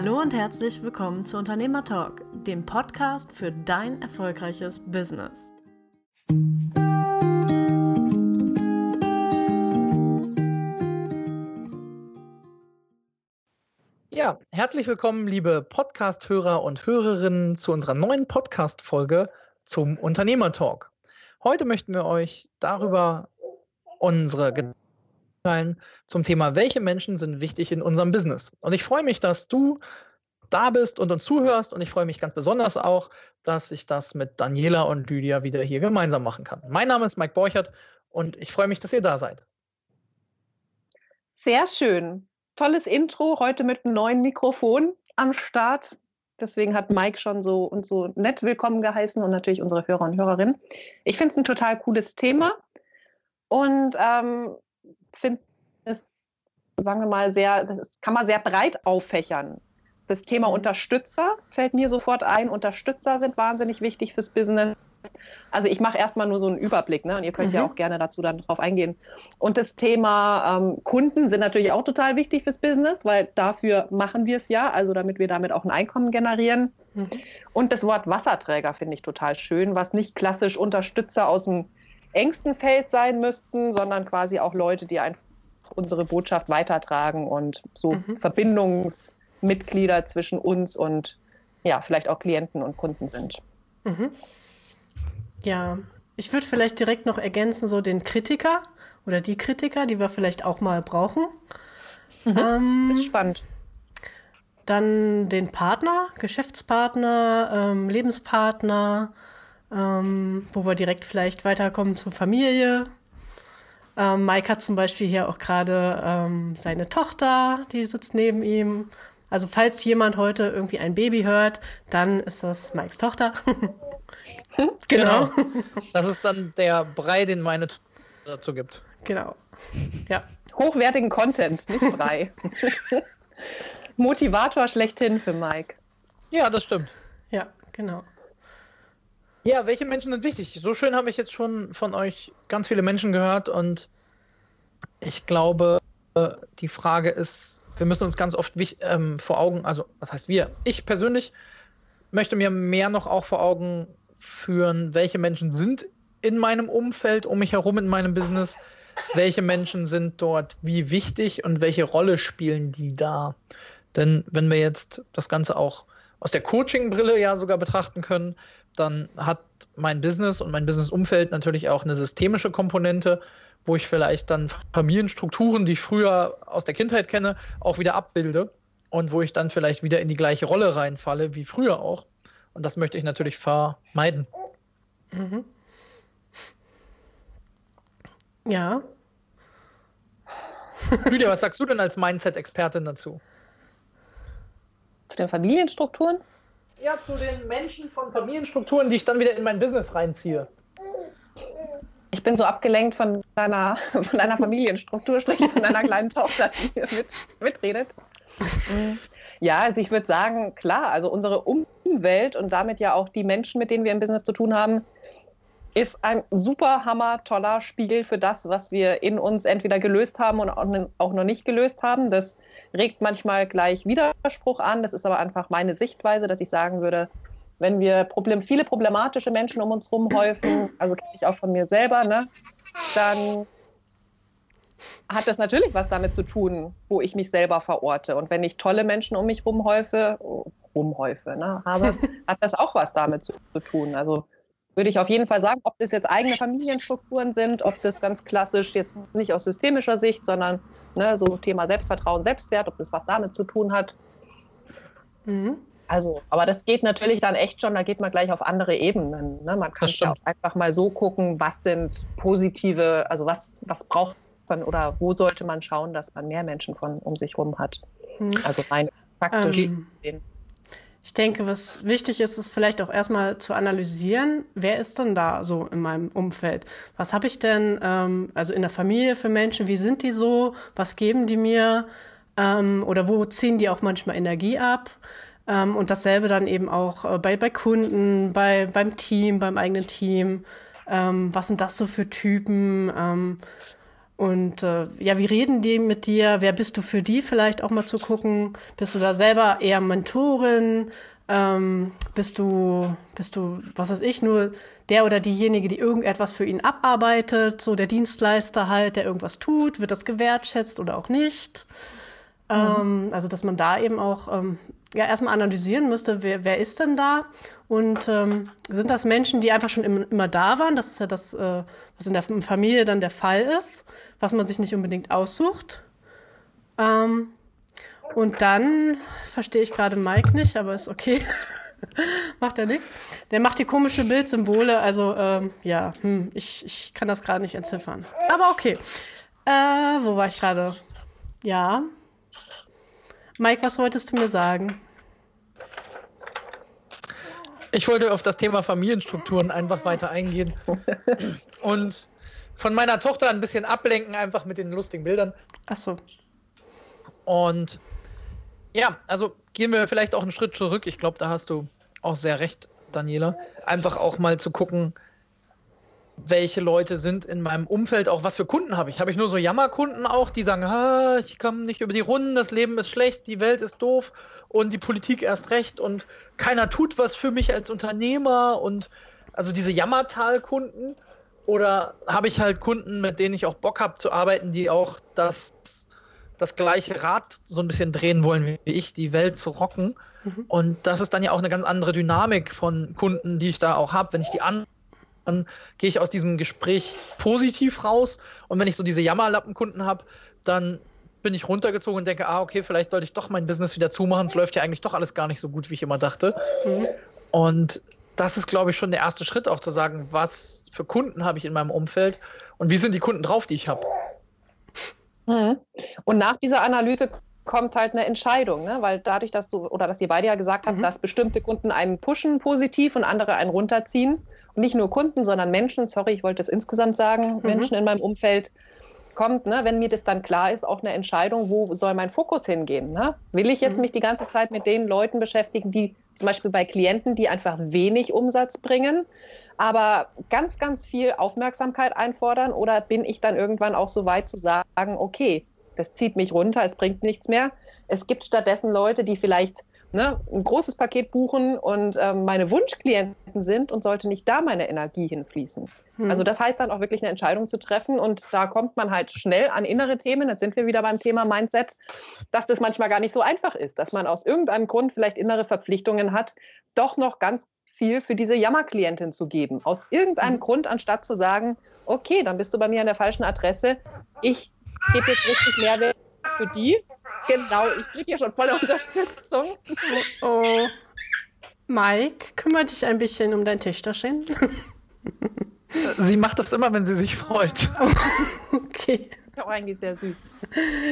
Hallo und herzlich willkommen zu Unternehmer Talk, dem Podcast für dein erfolgreiches Business. Ja, herzlich willkommen, liebe Podcast-Hörer und Hörerinnen, zu unserer neuen Podcast-Folge zum Unternehmer Talk. Heute möchten wir euch darüber unsere Gedanken teilen zum Thema, welche Menschen sind wichtig in unserem Business. Und ich freue mich, dass du da bist und uns zuhörst. Und ich freue mich ganz besonders auch, dass ich das mit Daniela und Lydia wieder hier gemeinsam machen kann. Mein Name ist Mike Borchert und ich freue mich, dass ihr da seid. Sehr schön. Tolles Intro, heute mit einem neuen Mikrofon am Start. Deswegen hat Mike schon so uns so nett willkommen geheißen und natürlich unsere Hörer und Hörerinnen. Ich finde es ein total cooles Thema und ähm, finde es, sagen wir mal, sehr, das kann man sehr breit auffächern. Das Thema mhm. Unterstützer fällt mir sofort ein. Unterstützer sind wahnsinnig wichtig fürs Business. Also ich mache erstmal nur so einen Überblick, ne? Und ihr könnt mhm. ja auch gerne dazu dann drauf eingehen. Und das Thema ähm, Kunden sind natürlich auch total wichtig fürs Business, weil dafür machen wir es ja, also damit wir damit auch ein Einkommen generieren. Mhm. Und das Wort Wasserträger finde ich total schön, was nicht klassisch Unterstützer aus dem engsten Feld sein müssten, sondern quasi auch Leute, die einfach unsere Botschaft weitertragen und so mhm. Verbindungsmitglieder zwischen uns und ja, vielleicht auch Klienten und Kunden sind. Mhm. Ja, ich würde vielleicht direkt noch ergänzen, so den Kritiker oder die Kritiker, die wir vielleicht auch mal brauchen. Mhm. Ähm, ist spannend. Dann den Partner, Geschäftspartner, ähm, Lebenspartner, ähm, wo wir direkt vielleicht weiterkommen zur Familie. Ähm, Mike hat zum Beispiel hier auch gerade ähm, seine Tochter, die sitzt neben ihm. Also falls jemand heute irgendwie ein Baby hört, dann ist das Mikes Tochter. genau. genau. Das ist dann der Brei, den meine Tochter dazu gibt. Genau. Ja. Hochwertigen Content, nicht Brei. Motivator schlechthin für Mike. Ja, das stimmt. Ja, genau. Ja, welche Menschen sind wichtig? So schön habe ich jetzt schon von euch ganz viele Menschen gehört und ich glaube, die Frage ist, wir müssen uns ganz oft ähm, vor Augen, also was heißt wir? Ich persönlich möchte mir mehr noch auch vor Augen führen, welche Menschen sind in meinem Umfeld, um mich herum in meinem Business, welche Menschen sind dort wie wichtig und welche Rolle spielen die da. Denn wenn wir jetzt das Ganze auch aus der Coaching-Brille ja sogar betrachten können, dann hat mein Business und mein Business-Umfeld natürlich auch eine systemische Komponente, wo ich vielleicht dann Familienstrukturen, die ich früher aus der Kindheit kenne, auch wieder abbilde und wo ich dann vielleicht wieder in die gleiche Rolle reinfalle wie früher auch. Und das möchte ich natürlich vermeiden. Mhm. Ja. Lydia, was sagst du denn als Mindset-Expertin dazu? Zu den Familienstrukturen? Ja, zu den Menschen von Familienstrukturen, die ich dann wieder in mein Business reinziehe. Ich bin so abgelenkt von deiner, von deiner Familienstruktur, sprich von deiner kleinen Tochter, die hier mit, mitredet. Ja, also ich würde sagen, klar, also unsere Umwelt und damit ja auch die Menschen, mit denen wir im Business zu tun haben, ist ein super hammer toller Spiegel für das, was wir in uns entweder gelöst haben und auch noch nicht gelöst haben. Das regt manchmal gleich Widerspruch an. Das ist aber einfach meine Sichtweise, dass ich sagen würde, wenn wir Problem, viele problematische Menschen um uns herum häufen, also kenne ich auch von mir selber, ne, dann hat das natürlich was damit zu tun, wo ich mich selber verorte. Und wenn ich tolle Menschen um mich rumhäufe, rumhäufe, ne, habe, hat das auch was damit zu, zu tun. Also würde ich auf jeden Fall sagen, ob das jetzt eigene Familienstrukturen sind, ob das ganz klassisch jetzt nicht aus systemischer Sicht, sondern ne, so Thema Selbstvertrauen, Selbstwert, ob das was damit zu tun hat. Mhm. Also, aber das geht natürlich dann echt schon, da geht man gleich auf andere Ebenen. Ne? Man kann ja auch einfach mal so gucken, was sind positive, also was, was braucht man oder wo sollte man schauen, dass man mehr Menschen von um sich herum hat. Mhm. Also rein praktisch. Ähm, ich denke, was wichtig ist, ist vielleicht auch erstmal zu analysieren, wer ist denn da so in meinem Umfeld? Was habe ich denn, ähm, also in der Familie für Menschen, wie sind die so? Was geben die mir? Ähm, oder wo ziehen die auch manchmal Energie ab? Ähm, und dasselbe dann eben auch äh, bei, bei Kunden, bei, beim Team, beim eigenen Team. Ähm, was sind das so für Typen? Und äh, ja, wie reden die mit dir? Wer bist du für die vielleicht auch mal zu gucken? Bist du da selber eher Mentorin? Ähm, bist du, bist du, was weiß ich, nur der oder diejenige, die irgendetwas für ihn abarbeitet, so der Dienstleister halt, der irgendwas tut, wird das gewertschätzt oder auch nicht? Mhm. Ähm, also, dass man da eben auch ähm, ja erstmal analysieren müsste, wer, wer ist denn da? Und ähm, sind das Menschen, die einfach schon im, immer da waren? Das ist ja das, äh, was in der Familie dann der Fall ist, was man sich nicht unbedingt aussucht. Ähm, und dann verstehe ich gerade Mike nicht, aber ist okay. macht er nichts. Der macht die komische Bildsymbole, also ähm, ja, hm, ich, ich kann das gerade nicht entziffern. Aber okay. Äh, wo war ich gerade? Ja. Mike, was wolltest du mir sagen? Ich wollte auf das Thema Familienstrukturen einfach weiter eingehen und von meiner Tochter ein bisschen ablenken, einfach mit den lustigen Bildern. Ach so. Und ja, also gehen wir vielleicht auch einen Schritt zurück. Ich glaube, da hast du auch sehr recht, Daniela. Einfach auch mal zu gucken, welche Leute sind in meinem Umfeld, auch was für Kunden habe ich. Habe ich nur so Jammerkunden auch, die sagen, ah, ich komme nicht über die Runden, das Leben ist schlecht, die Welt ist doof und die Politik erst recht und keiner tut was für mich als Unternehmer und also diese Jammertal-Kunden. Oder habe ich halt Kunden, mit denen ich auch Bock habe zu arbeiten, die auch das das gleiche Rad so ein bisschen drehen wollen wie ich, die Welt zu rocken. Mhm. Und das ist dann ja auch eine ganz andere Dynamik von Kunden, die ich da auch habe. Wenn ich die an, dann gehe ich aus diesem Gespräch positiv raus. Und wenn ich so diese Jammerlappenkunden habe, dann bin ich runtergezogen und denke, ah, okay, vielleicht sollte ich doch mein Business wieder zumachen. Es läuft ja eigentlich doch alles gar nicht so gut, wie ich immer dachte. Mhm. Und das ist, glaube ich, schon der erste Schritt, auch zu sagen, was für Kunden habe ich in meinem Umfeld und wie sind die Kunden drauf, die ich habe. Mhm. Und nach dieser Analyse kommt halt eine Entscheidung, ne? weil dadurch, dass du oder dass ihr beide ja gesagt habt, mhm. dass bestimmte Kunden einen pushen positiv und andere einen runterziehen. Und nicht nur Kunden, sondern Menschen, sorry, ich wollte es insgesamt sagen, mhm. Menschen in meinem Umfeld kommt, ne, wenn mir das dann klar ist, auch eine Entscheidung, wo soll mein Fokus hingehen. Ne? Will ich jetzt mhm. mich die ganze Zeit mit den Leuten beschäftigen, die zum Beispiel bei Klienten, die einfach wenig Umsatz bringen, aber ganz, ganz viel Aufmerksamkeit einfordern? Oder bin ich dann irgendwann auch so weit zu sagen, okay, das zieht mich runter, es bringt nichts mehr. Es gibt stattdessen Leute, die vielleicht ne, ein großes Paket buchen und äh, meine Wunschklienten sind und sollte nicht da meine Energie hinfließen. Hm. Also das heißt dann auch wirklich eine Entscheidung zu treffen und da kommt man halt schnell an innere Themen, da sind wir wieder beim Thema Mindset, dass das manchmal gar nicht so einfach ist, dass man aus irgendeinem Grund vielleicht innere Verpflichtungen hat, doch noch ganz viel für diese Jammerklientin zu geben. Aus irgendeinem mhm. Grund, anstatt zu sagen, okay, dann bist du bei mir an der falschen Adresse. Ich gebe jetzt richtig Mehrwert für die. Genau, ich kriege hier schon volle Unterstützung. Oh. Mike, kümmere dich ein bisschen um dein Töchterchen. Sie macht das immer, wenn sie sich freut. okay. Das ist auch eigentlich sehr süß.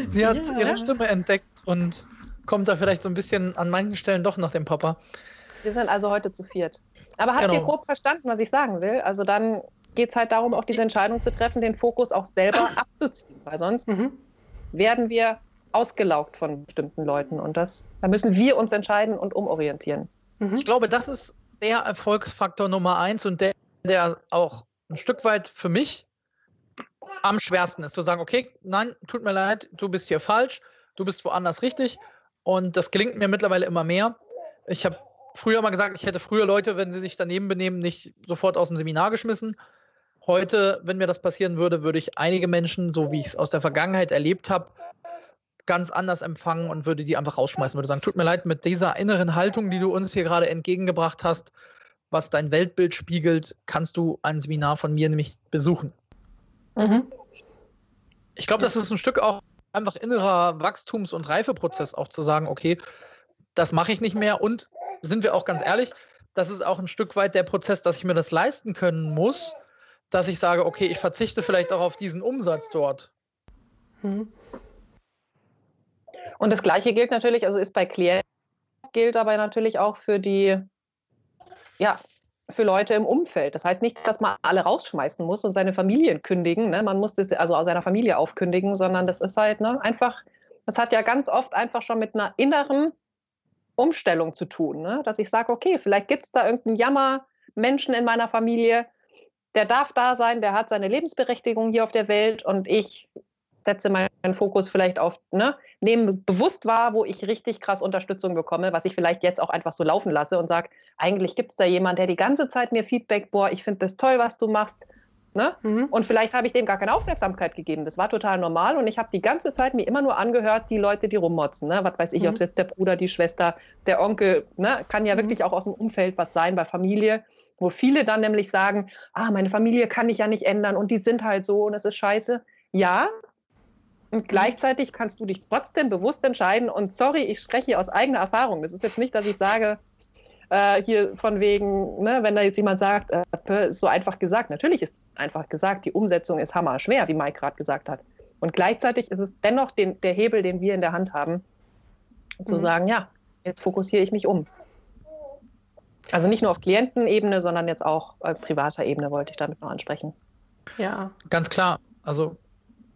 Sie hat ja. ihre Stimme entdeckt und kommt da vielleicht so ein bisschen an manchen Stellen doch nach dem Papa. Wir sind also heute zu viert. Aber habt genau. ihr grob verstanden, was ich sagen will? Also dann geht es halt darum, auch diese Entscheidung zu treffen, den Fokus auch selber abzuziehen, weil sonst mhm. werden wir ausgelaugt von bestimmten Leuten und das, da müssen wir uns entscheiden und umorientieren. Mhm. Ich glaube, das ist der Erfolgsfaktor Nummer eins und der, der auch ein Stück weit für mich am schwersten ist, zu sagen, okay, nein, tut mir leid, du bist hier falsch, du bist woanders richtig und das gelingt mir mittlerweile immer mehr. Ich habe früher mal gesagt, ich hätte früher Leute, wenn sie sich daneben benehmen, nicht sofort aus dem Seminar geschmissen. Heute, wenn mir das passieren würde, würde ich einige Menschen, so wie ich es aus der Vergangenheit erlebt habe, ganz anders empfangen und würde die einfach rausschmeißen. Würde sagen, tut mir leid, mit dieser inneren Haltung, die du uns hier gerade entgegengebracht hast, was dein Weltbild spiegelt, kannst du ein Seminar von mir nämlich besuchen. Mhm. Ich glaube, das ist ein Stück auch einfach innerer Wachstums- und Reifeprozess, auch zu sagen, okay, das mache ich nicht mehr und sind wir auch ganz ehrlich, das ist auch ein Stück weit der Prozess, dass ich mir das leisten können muss, dass ich sage, okay, ich verzichte vielleicht auch auf diesen Umsatz dort. Hm. Und das Gleiche gilt natürlich, also ist bei Klienten, gilt aber natürlich auch für die, ja, für Leute im Umfeld. Das heißt nicht, dass man alle rausschmeißen muss und seine Familien kündigen. Ne? Man muss das also aus seiner Familie aufkündigen, sondern das ist halt ne, einfach, das hat ja ganz oft einfach schon mit einer inneren Umstellung zu tun. Ne? Dass ich sage, okay, vielleicht gibt es da irgendeinen Jammer, Menschen in meiner Familie, der darf da sein, der hat seine Lebensberechtigung hier auf der Welt und ich setze meinen Fokus vielleicht auf, ne, nehme bewusst wahr, wo ich richtig krass Unterstützung bekomme, was ich vielleicht jetzt auch einfach so laufen lasse und sage, eigentlich gibt es da jemanden, der die ganze Zeit mir Feedback, boah, ich finde das toll, was du machst. Ne? Mhm. Und vielleicht habe ich dem gar keine Aufmerksamkeit gegeben. Das war total normal und ich habe die ganze Zeit mir immer nur angehört, die Leute, die rummotzen. Ne? Was weiß ich, mhm. ob es jetzt der Bruder, die Schwester, der Onkel, ne? kann ja mhm. wirklich auch aus dem Umfeld was sein bei Familie, wo viele dann nämlich sagen, ah, meine Familie kann ich ja nicht ändern und die sind halt so und es ist scheiße. Ja, und mhm. gleichzeitig kannst du dich trotzdem bewusst entscheiden. Und sorry, ich spreche aus eigener Erfahrung. Das ist jetzt nicht, dass ich sage, äh, hier von wegen, ne, wenn da jetzt jemand sagt, äh, ist so einfach gesagt. Natürlich ist einfach gesagt, die Umsetzung ist hammer schwer, wie Mike gerade gesagt hat. Und gleichzeitig ist es dennoch den, der Hebel, den wir in der Hand haben, zu mhm. sagen, ja, jetzt fokussiere ich mich um. Also nicht nur auf Klientenebene, sondern jetzt auch auf privater Ebene wollte ich damit noch ansprechen. Ja. Ganz klar. Also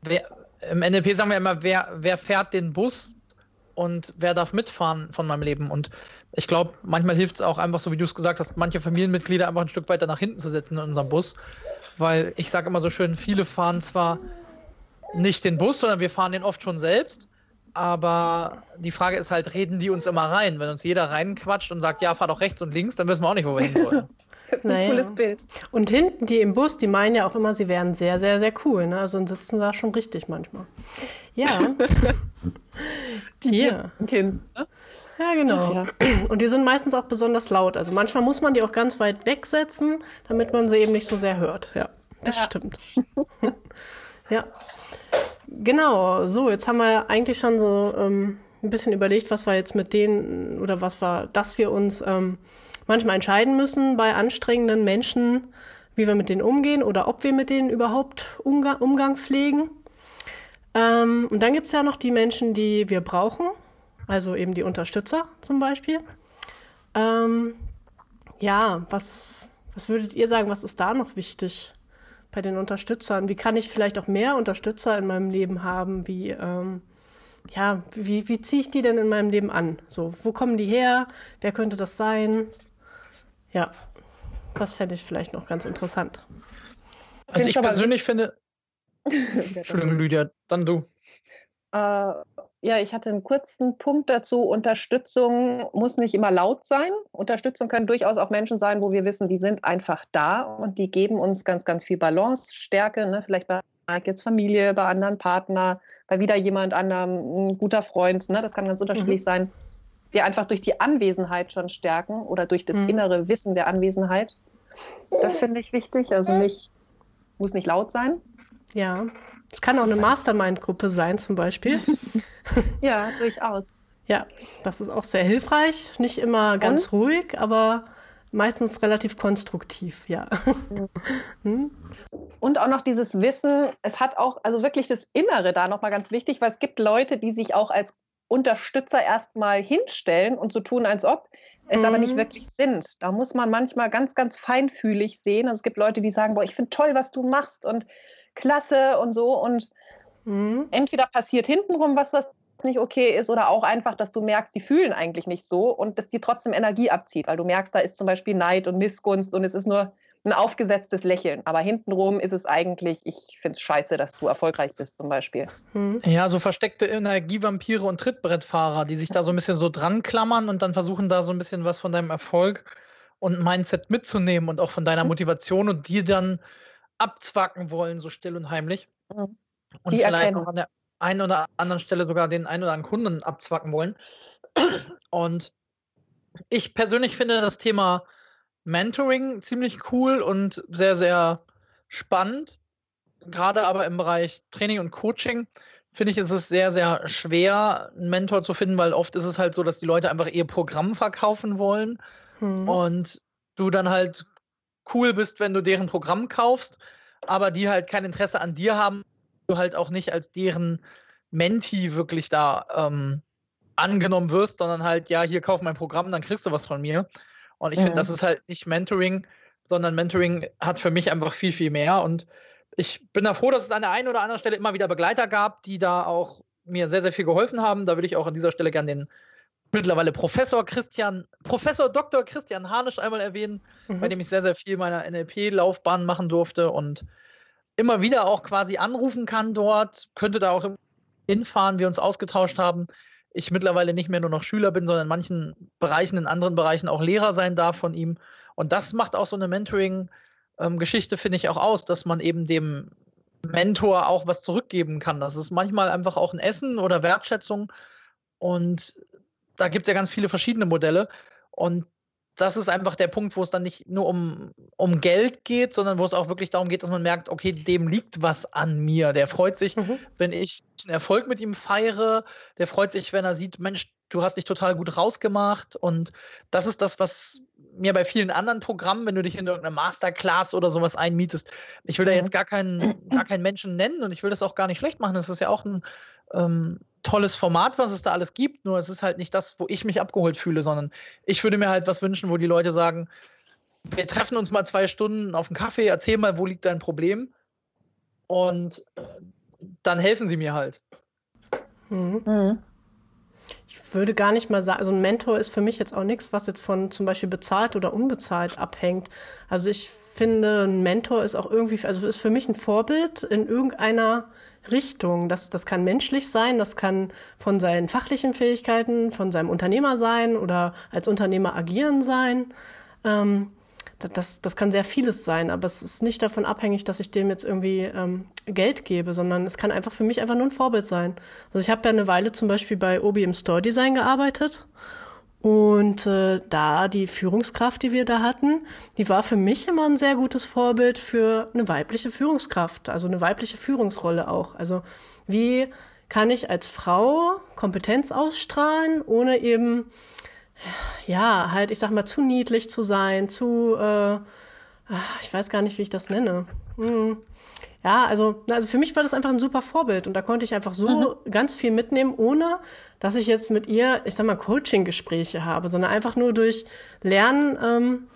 wer, im NLP sagen wir immer, wer, wer fährt den Bus und wer darf mitfahren von meinem Leben. Und ich glaube, manchmal hilft es auch einfach, so wie du es gesagt hast, manche Familienmitglieder einfach ein Stück weiter nach hinten zu setzen in unserem Bus. Weil ich sage immer so schön, viele fahren zwar nicht den Bus, sondern wir fahren den oft schon selbst. Aber die Frage ist halt, reden die uns immer rein? Wenn uns jeder reinquatscht und sagt, ja, fahr doch rechts und links, dann wissen wir auch nicht, wo wir hin wollen. Das ist ein naja. cooles Bild. Und hinten, die im Bus, die meinen ja auch immer, sie wären sehr, sehr, sehr cool. Ne? Also dann sitzen da schon richtig manchmal. Ja. die ja. Kind. Ne? Ja, genau. Ja. Und die sind meistens auch besonders laut. Also manchmal muss man die auch ganz weit wegsetzen, damit man sie eben nicht so sehr hört. Ja, das ja. stimmt. ja. Genau, so, jetzt haben wir eigentlich schon so ähm, ein bisschen überlegt, was war jetzt mit denen oder was war, dass wir uns ähm, manchmal entscheiden müssen bei anstrengenden Menschen, wie wir mit denen umgehen oder ob wir mit denen überhaupt Umga Umgang pflegen. Ähm, und dann gibt's ja noch die Menschen, die wir brauchen, also eben die Unterstützer zum Beispiel. Ähm, ja, was, was würdet ihr sagen, was ist da noch wichtig bei den Unterstützern? Wie kann ich vielleicht auch mehr Unterstützer in meinem Leben haben? Wie, ähm, ja, wie, wie ziehe ich die denn in meinem Leben an? So, wo kommen die her? Wer könnte das sein? Ja, das fände ich vielleicht noch ganz interessant. Also ich persönlich finde. Entschuldigung, Lydia, dann du. Äh, ja, ich hatte einen kurzen Punkt dazu. Unterstützung muss nicht immer laut sein. Unterstützung können durchaus auch Menschen sein, wo wir wissen, die sind einfach da und die geben uns ganz, ganz viel Balance, Stärke. Ne? Vielleicht bei jetzt Familie, bei anderen Partner, bei wieder jemand anderem, ein guter Freund. Ne? Das kann ganz unterschiedlich mhm. sein. Die einfach durch die Anwesenheit schon stärken oder durch das mhm. innere Wissen der Anwesenheit. Das finde ich wichtig. Also nicht, muss nicht laut sein. Ja. Es kann auch eine Mastermind-Gruppe sein, zum Beispiel. ja, durchaus. Ja, das ist auch sehr hilfreich. Nicht immer ganz Und? ruhig, aber meistens relativ konstruktiv, ja. hm? Und auch noch dieses Wissen, es hat auch, also wirklich das Innere da nochmal ganz wichtig, weil es gibt Leute, die sich auch als Unterstützer erstmal hinstellen und so tun, als ob es mhm. aber nicht mhm. wirklich sind. Da muss man manchmal ganz, ganz feinfühlig sehen. Also es gibt Leute, die sagen, boah, ich finde toll, was du machst und klasse und so. Und mhm. entweder passiert hintenrum was, was nicht okay ist, oder auch einfach, dass du merkst, die fühlen eigentlich nicht so und dass die trotzdem Energie abzieht, weil du merkst, da ist zum Beispiel Neid und Missgunst und es ist nur ein aufgesetztes Lächeln. Aber hintenrum ist es eigentlich, ich finde es scheiße, dass du erfolgreich bist, zum Beispiel. Mhm. Ja, so versteckte Energievampire und Trittbrettfahrer, die sich da so ein bisschen so dran klammern und dann versuchen, da so ein bisschen was von deinem Erfolg und Mindset mitzunehmen und auch von deiner mhm. Motivation und dir dann abzwacken wollen, so still und heimlich. Mhm. Und Die vielleicht erkennen. auch an der einen oder anderen Stelle sogar den einen oder anderen Kunden abzwacken wollen. Und ich persönlich finde das Thema Mentoring ziemlich cool und sehr, sehr spannend. Gerade aber im Bereich Training und Coaching finde ich, ist es sehr, sehr schwer, einen Mentor zu finden, weil oft ist es halt so, dass die Leute einfach ihr Programm verkaufen wollen hm. und du dann halt cool bist, wenn du deren Programm kaufst, aber die halt kein Interesse an dir haben, du halt auch nicht als deren Menti wirklich da ähm, angenommen wirst, sondern halt, ja, hier kauf mein Programm, dann kriegst du was von mir. Und ich mhm. finde, das ist halt nicht Mentoring, sondern Mentoring hat für mich einfach viel, viel mehr. Und ich bin da froh, dass es an der einen oder anderen Stelle immer wieder Begleiter gab, die da auch mir sehr, sehr viel geholfen haben. Da würde ich auch an dieser Stelle gerne den mittlerweile Professor Christian, Professor Dr. Christian Harnisch einmal erwähnen, mhm. bei dem ich sehr, sehr viel meiner NLP-Laufbahn machen durfte und immer wieder auch quasi anrufen kann dort, könnte da auch hinfahren, wir uns ausgetauscht haben. Ich mittlerweile nicht mehr nur noch Schüler bin, sondern in manchen Bereichen, in anderen Bereichen auch Lehrer sein darf von ihm. Und das macht auch so eine Mentoring-Geschichte, finde ich, auch aus, dass man eben dem Mentor auch was zurückgeben kann. Das ist manchmal einfach auch ein Essen oder Wertschätzung. Und da gibt es ja ganz viele verschiedene Modelle. Und das ist einfach der Punkt, wo es dann nicht nur um, um Geld geht, sondern wo es auch wirklich darum geht, dass man merkt, okay, dem liegt was an mir. Der freut sich, mhm. wenn ich einen Erfolg mit ihm feiere. Der freut sich, wenn er sieht, Mensch, du hast dich total gut rausgemacht. Und das ist das, was mir bei vielen anderen Programmen, wenn du dich in irgendeine Masterclass oder sowas einmietest, ich will da jetzt gar keinen, gar keinen Menschen nennen und ich will das auch gar nicht schlecht machen. Das ist ja auch ein ähm, tolles Format, was es da alles gibt, nur es ist halt nicht das, wo ich mich abgeholt fühle, sondern ich würde mir halt was wünschen, wo die Leute sagen, wir treffen uns mal zwei Stunden auf einen Kaffee, erzähl mal, wo liegt dein Problem und äh, dann helfen sie mir halt. Mhm. Würde gar nicht mal sagen, also ein Mentor ist für mich jetzt auch nichts, was jetzt von zum Beispiel bezahlt oder unbezahlt abhängt. Also ich finde, ein Mentor ist auch irgendwie, also ist für mich ein Vorbild in irgendeiner Richtung. Das, das kann menschlich sein, das kann von seinen fachlichen Fähigkeiten, von seinem Unternehmer sein oder als Unternehmer agieren sein. Ähm, das, das kann sehr vieles sein, aber es ist nicht davon abhängig, dass ich dem jetzt irgendwie ähm, Geld gebe, sondern es kann einfach für mich einfach nur ein Vorbild sein. Also ich habe ja eine Weile zum Beispiel bei Obi im Store Design gearbeitet und äh, da die Führungskraft, die wir da hatten, die war für mich immer ein sehr gutes Vorbild für eine weibliche Führungskraft, also eine weibliche Führungsrolle auch. Also wie kann ich als Frau Kompetenz ausstrahlen, ohne eben ja, halt, ich sag mal, zu niedlich zu sein, zu, äh, ich weiß gar nicht, wie ich das nenne. Hm. Ja, also, also für mich war das einfach ein super Vorbild und da konnte ich einfach so mhm. ganz viel mitnehmen, ohne dass ich jetzt mit ihr, ich sag mal, Coaching-Gespräche habe, sondern einfach nur durch Lernen, ähm,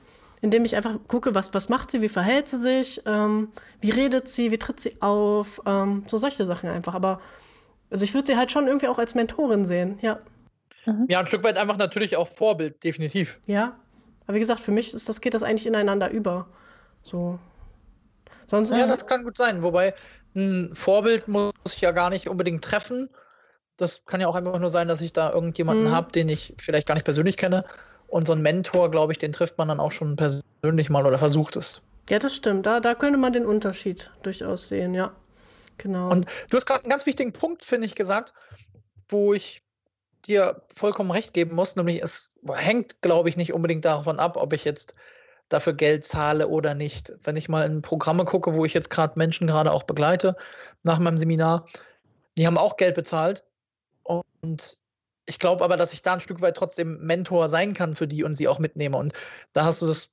indem ich einfach gucke, was, was macht sie, wie verhält sie sich, ähm, wie redet sie, wie tritt sie auf, ähm, so solche Sachen einfach. Aber also ich würde sie halt schon irgendwie auch als Mentorin sehen, ja. Mhm. Ja, ein Stück weit einfach natürlich auch Vorbild, definitiv. Ja. Aber wie gesagt, für mich ist das, geht das eigentlich ineinander über. So. Sonst ja, das kann gut sein. Wobei ein Vorbild muss ich ja gar nicht unbedingt treffen. Das kann ja auch einfach nur sein, dass ich da irgendjemanden mhm. habe, den ich vielleicht gar nicht persönlich kenne. Und so ein Mentor, glaube ich, den trifft man dann auch schon persönlich mal oder versucht es. Ja, das stimmt. Da, da könnte man den Unterschied durchaus sehen, ja. Genau. Und du hast gerade einen ganz wichtigen Punkt, finde ich, gesagt, wo ich dir vollkommen recht geben muss, nämlich es hängt, glaube ich, nicht unbedingt davon ab, ob ich jetzt dafür Geld zahle oder nicht. Wenn ich mal in Programme gucke, wo ich jetzt gerade Menschen gerade auch begleite nach meinem Seminar, die haben auch Geld bezahlt und ich glaube aber, dass ich da ein Stück weit trotzdem Mentor sein kann für die und sie auch mitnehme. Und da hast du das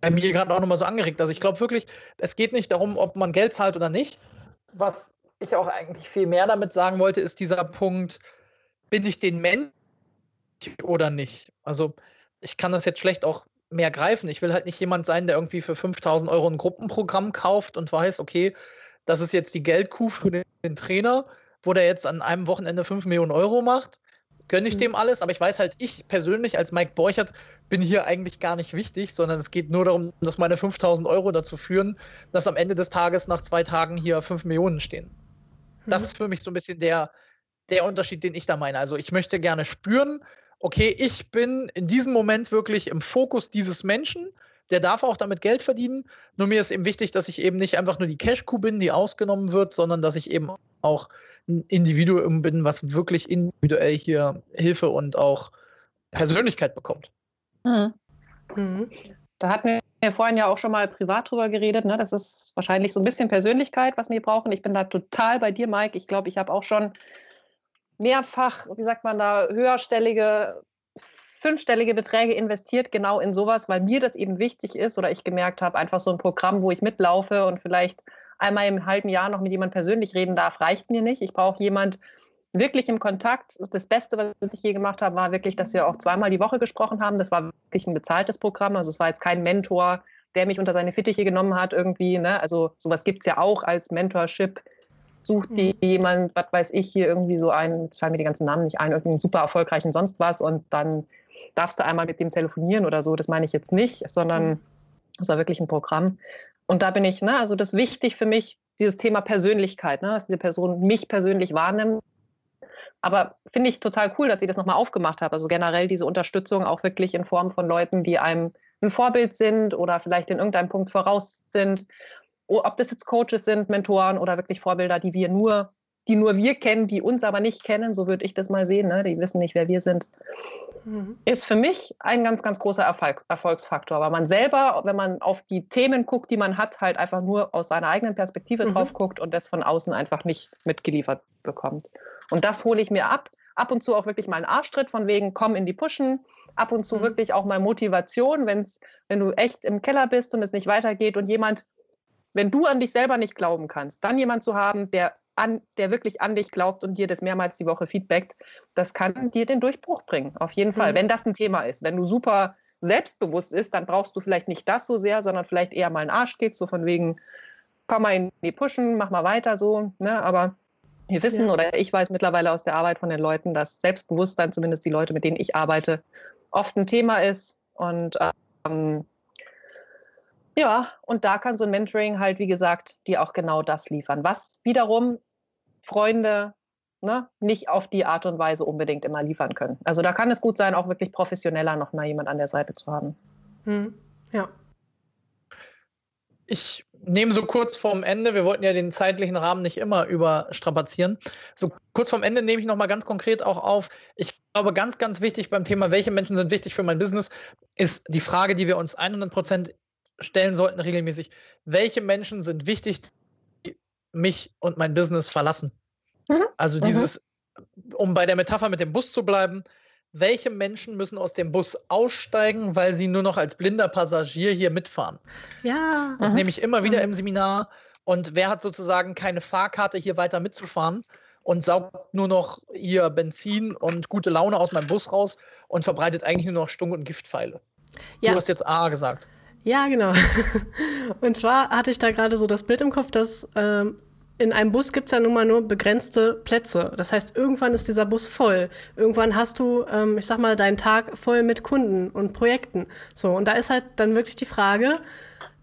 bei mir gerade auch nochmal so angeregt. Also ich glaube wirklich, es geht nicht darum, ob man Geld zahlt oder nicht. Was ich auch eigentlich viel mehr damit sagen wollte, ist dieser Punkt, bin ich den Mensch oder nicht? Also ich kann das jetzt schlecht auch mehr greifen. Ich will halt nicht jemand sein, der irgendwie für 5000 Euro ein Gruppenprogramm kauft und weiß, okay, das ist jetzt die Geldkuh für den, Trainer, wo der jetzt an einem Wochenende 5 Millionen Euro macht. Gönne ich mhm. dem alles, aber ich weiß halt, ich persönlich als Mike Borchert bin hier eigentlich gar nicht wichtig, sondern es geht nur darum, dass meine 5000 Euro dazu führen, dass am Ende des Tages nach zwei Tagen hier 5 Millionen stehen. Das mhm. ist für mich so ein bisschen der, der Unterschied, den ich da meine. Also ich möchte gerne spüren, okay, ich bin in diesem Moment wirklich im Fokus dieses Menschen, der darf auch damit Geld verdienen. Nur mir ist eben wichtig, dass ich eben nicht einfach nur die Cash-Kuh bin, die ausgenommen wird, sondern dass ich eben auch ein Individuum bin, was wirklich individuell hier Hilfe und auch Persönlichkeit bekommt. Mhm. Mhm. Da hatten wir vorhin ja auch schon mal privat drüber geredet. Ne? Das ist wahrscheinlich so ein bisschen Persönlichkeit, was wir brauchen. Ich bin da total bei dir, Mike. Ich glaube, ich habe auch schon mehrfach, wie sagt man da, höherstellige, fünfstellige Beträge investiert, genau in sowas, weil mir das eben wichtig ist oder ich gemerkt habe, einfach so ein Programm, wo ich mitlaufe und vielleicht einmal im halben Jahr noch mit jemandem persönlich reden darf, reicht mir nicht. Ich brauche jemand wirklich im Kontakt. Das Beste, was ich je gemacht habe, war wirklich, dass wir auch zweimal die Woche gesprochen haben. Das war wirklich ein bezahltes Programm. Also es war jetzt kein Mentor, der mich unter seine Fittiche genommen hat irgendwie. Ne? Also sowas gibt es ja auch als Mentorship such dir mhm. jemand, was weiß ich, hier irgendwie so einen, jetzt fallen mir die ganzen Namen nicht ein, irgendeinen super erfolgreichen sonst was und dann darfst du einmal mit dem telefonieren oder so. Das meine ich jetzt nicht, sondern mhm. es war wirklich ein Programm. Und da bin ich, ne, also das ist wichtig für mich, dieses Thema Persönlichkeit, ne, dass diese Person mich persönlich wahrnimmt. Aber finde ich total cool, dass sie das nochmal aufgemacht hat. Also generell diese Unterstützung auch wirklich in Form von Leuten, die einem ein Vorbild sind oder vielleicht in irgendeinem Punkt voraus sind. Ob das jetzt Coaches sind, Mentoren oder wirklich Vorbilder, die wir nur, die nur wir kennen, die uns aber nicht kennen, so würde ich das mal sehen. Ne? Die wissen nicht, wer wir sind mhm. ist für mich ein ganz, ganz großer Erfolg, Erfolgsfaktor, weil man selber, wenn man auf die Themen guckt, die man hat, halt einfach nur aus seiner eigenen Perspektive mhm. drauf guckt und das von außen einfach nicht mitgeliefert bekommt. Und das hole ich mir ab. Ab und zu auch wirklich mal einen Arschtritt von wegen, komm in die Pushen. Ab und zu mhm. wirklich auch mal Motivation, wenn's, wenn du echt im Keller bist und es nicht weitergeht und jemand, wenn du an dich selber nicht glauben kannst, dann jemand zu haben, der an, der wirklich an dich glaubt und dir das mehrmals die Woche feedbackt, das kann dir den Durchbruch bringen. Auf jeden Fall, mhm. wenn das ein Thema ist. Wenn du super selbstbewusst ist, dann brauchst du vielleicht nicht das so sehr, sondern vielleicht eher mal einen Arsch geht, so von wegen, komm mal in die Pushen, mach mal weiter so. Ne? Aber wir wissen ja. oder ich weiß mittlerweile aus der Arbeit von den Leuten, dass Selbstbewusstsein, zumindest die Leute, mit denen ich arbeite, oft ein Thema ist. Und ähm, ja, und da kann so ein Mentoring halt, wie gesagt, dir auch genau das liefern, was wiederum Freunde ne, nicht auf die Art und Weise unbedingt immer liefern können. Also da kann es gut sein, auch wirklich professioneller noch mal jemand an der Seite zu haben. Hm, ja. Ich nehme so kurz vorm Ende, wir wollten ja den zeitlichen Rahmen nicht immer überstrapazieren. So kurz vorm Ende nehme ich nochmal ganz konkret auch auf. Ich glaube, ganz, ganz wichtig beim Thema, welche Menschen sind wichtig für mein Business, ist die Frage, die wir uns 100 Prozent stellen sollten regelmäßig. Welche Menschen sind wichtig, die mich und mein Business verlassen? Mhm. Also mhm. dieses, um bei der Metapher mit dem Bus zu bleiben, welche Menschen müssen aus dem Bus aussteigen, weil sie nur noch als blinder Passagier hier mitfahren? Ja. Das mhm. nehme ich immer wieder mhm. im Seminar. Und wer hat sozusagen keine Fahrkarte, hier weiter mitzufahren und saugt nur noch hier Benzin und gute Laune aus meinem Bus raus und verbreitet eigentlich nur noch Stunk und Giftpfeile? Ja. Du hast jetzt A gesagt. Ja, genau. Und zwar hatte ich da gerade so das Bild im Kopf, dass ähm, in einem Bus gibt's ja nun mal nur begrenzte Plätze. Das heißt, irgendwann ist dieser Bus voll. Irgendwann hast du, ähm, ich sag mal, deinen Tag voll mit Kunden und Projekten. So, und da ist halt dann wirklich die Frage,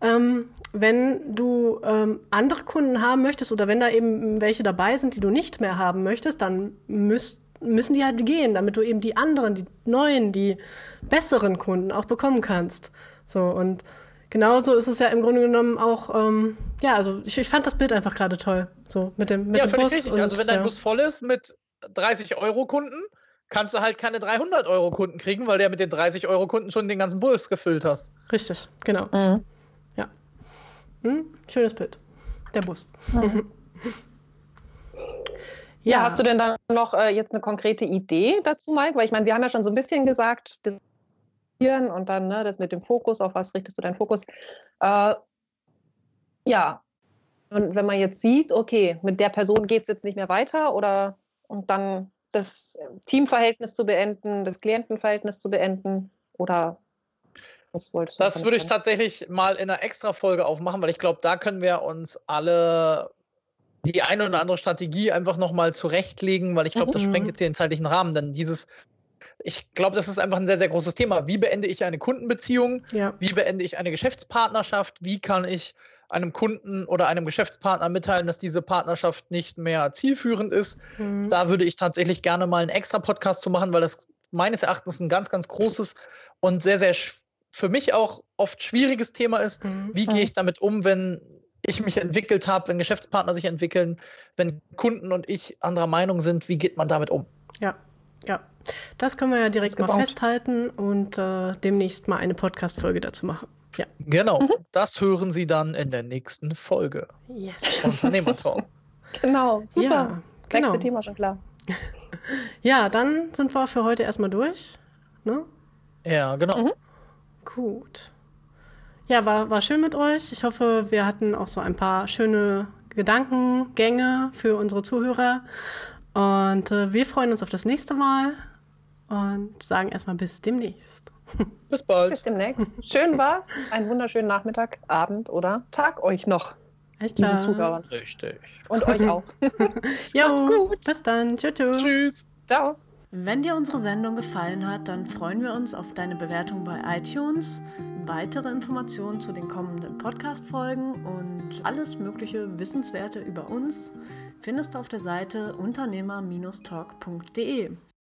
ähm, wenn du ähm, andere Kunden haben möchtest oder wenn da eben welche dabei sind, die du nicht mehr haben möchtest, dann müsst, müssen die halt gehen, damit du eben die anderen, die neuen, die besseren Kunden auch bekommen kannst. So, und genauso ist es ja im Grunde genommen auch, ähm, ja, also ich, ich fand das Bild einfach gerade toll. So, mit dem, mit ja, dem Bus. Richtig. Und, also wenn dein ja. Bus voll ist mit 30 Euro Kunden, kannst du halt keine 300 Euro Kunden kriegen, weil du ja mit den 30 Euro Kunden schon den ganzen Bus gefüllt hast. Richtig, genau. Mhm. Ja. Hm? Schönes Bild. Der Bus. Mhm. ja. ja. hast du denn dann noch äh, jetzt eine konkrete Idee dazu, Mike? Weil ich meine, wir haben ja schon so ein bisschen gesagt, das und dann ne, das mit dem Fokus, auf was richtest du deinen Fokus? Äh, ja, und wenn man jetzt sieht, okay, mit der Person geht es jetzt nicht mehr weiter oder und dann das Teamverhältnis zu beenden, das Klientenverhältnis zu beenden oder was wolltest du? Das würde ich tatsächlich mal in einer extra Folge aufmachen, weil ich glaube, da können wir uns alle die eine oder andere Strategie einfach nochmal zurechtlegen, weil ich glaube, das sprengt mhm. jetzt hier den zeitlichen Rahmen, denn dieses ich glaube, das ist einfach ein sehr, sehr großes Thema. Wie beende ich eine Kundenbeziehung? Ja. Wie beende ich eine Geschäftspartnerschaft? Wie kann ich einem Kunden oder einem Geschäftspartner mitteilen, dass diese Partnerschaft nicht mehr zielführend ist? Mhm. Da würde ich tatsächlich gerne mal einen extra Podcast zu machen, weil das meines Erachtens ein ganz, ganz großes und sehr, sehr für mich auch oft schwieriges Thema ist. Mhm. Wie gehe ich damit um, wenn ich mich entwickelt habe, wenn Geschäftspartner sich entwickeln, wenn Kunden und ich anderer Meinung sind, wie geht man damit um? Ja, ja. Das können wir ja direkt mal festhalten und äh, demnächst mal eine Podcast-Folge dazu machen. Ja. Genau, mhm. das hören Sie dann in der nächsten Folge. Yes. Unternehmertalk. genau, super. Ja, genau. Nächste Thema schon klar. ja, dann sind wir für heute erstmal durch. Ne? Ja, genau. Mhm. Gut. Ja, war, war schön mit euch. Ich hoffe, wir hatten auch so ein paar schöne Gedankengänge für unsere Zuhörer. Und äh, wir freuen uns auf das nächste Mal und sagen erstmal bis demnächst. Bis bald. Bis demnächst. Schön war's. Einen wunderschönen Nachmittag, Abend oder Tag euch noch. Alles lieben klar. Zuhörern. Richtig. Und euch auch. Jo, Macht's gut. bis dann. Tschüss. tschüss. Tschüss. Ciao. Wenn dir unsere Sendung gefallen hat, dann freuen wir uns auf deine Bewertung bei iTunes, weitere Informationen zu den kommenden Podcast-Folgen und alles mögliche Wissenswerte über uns findest du auf der Seite unternehmer-talk.de.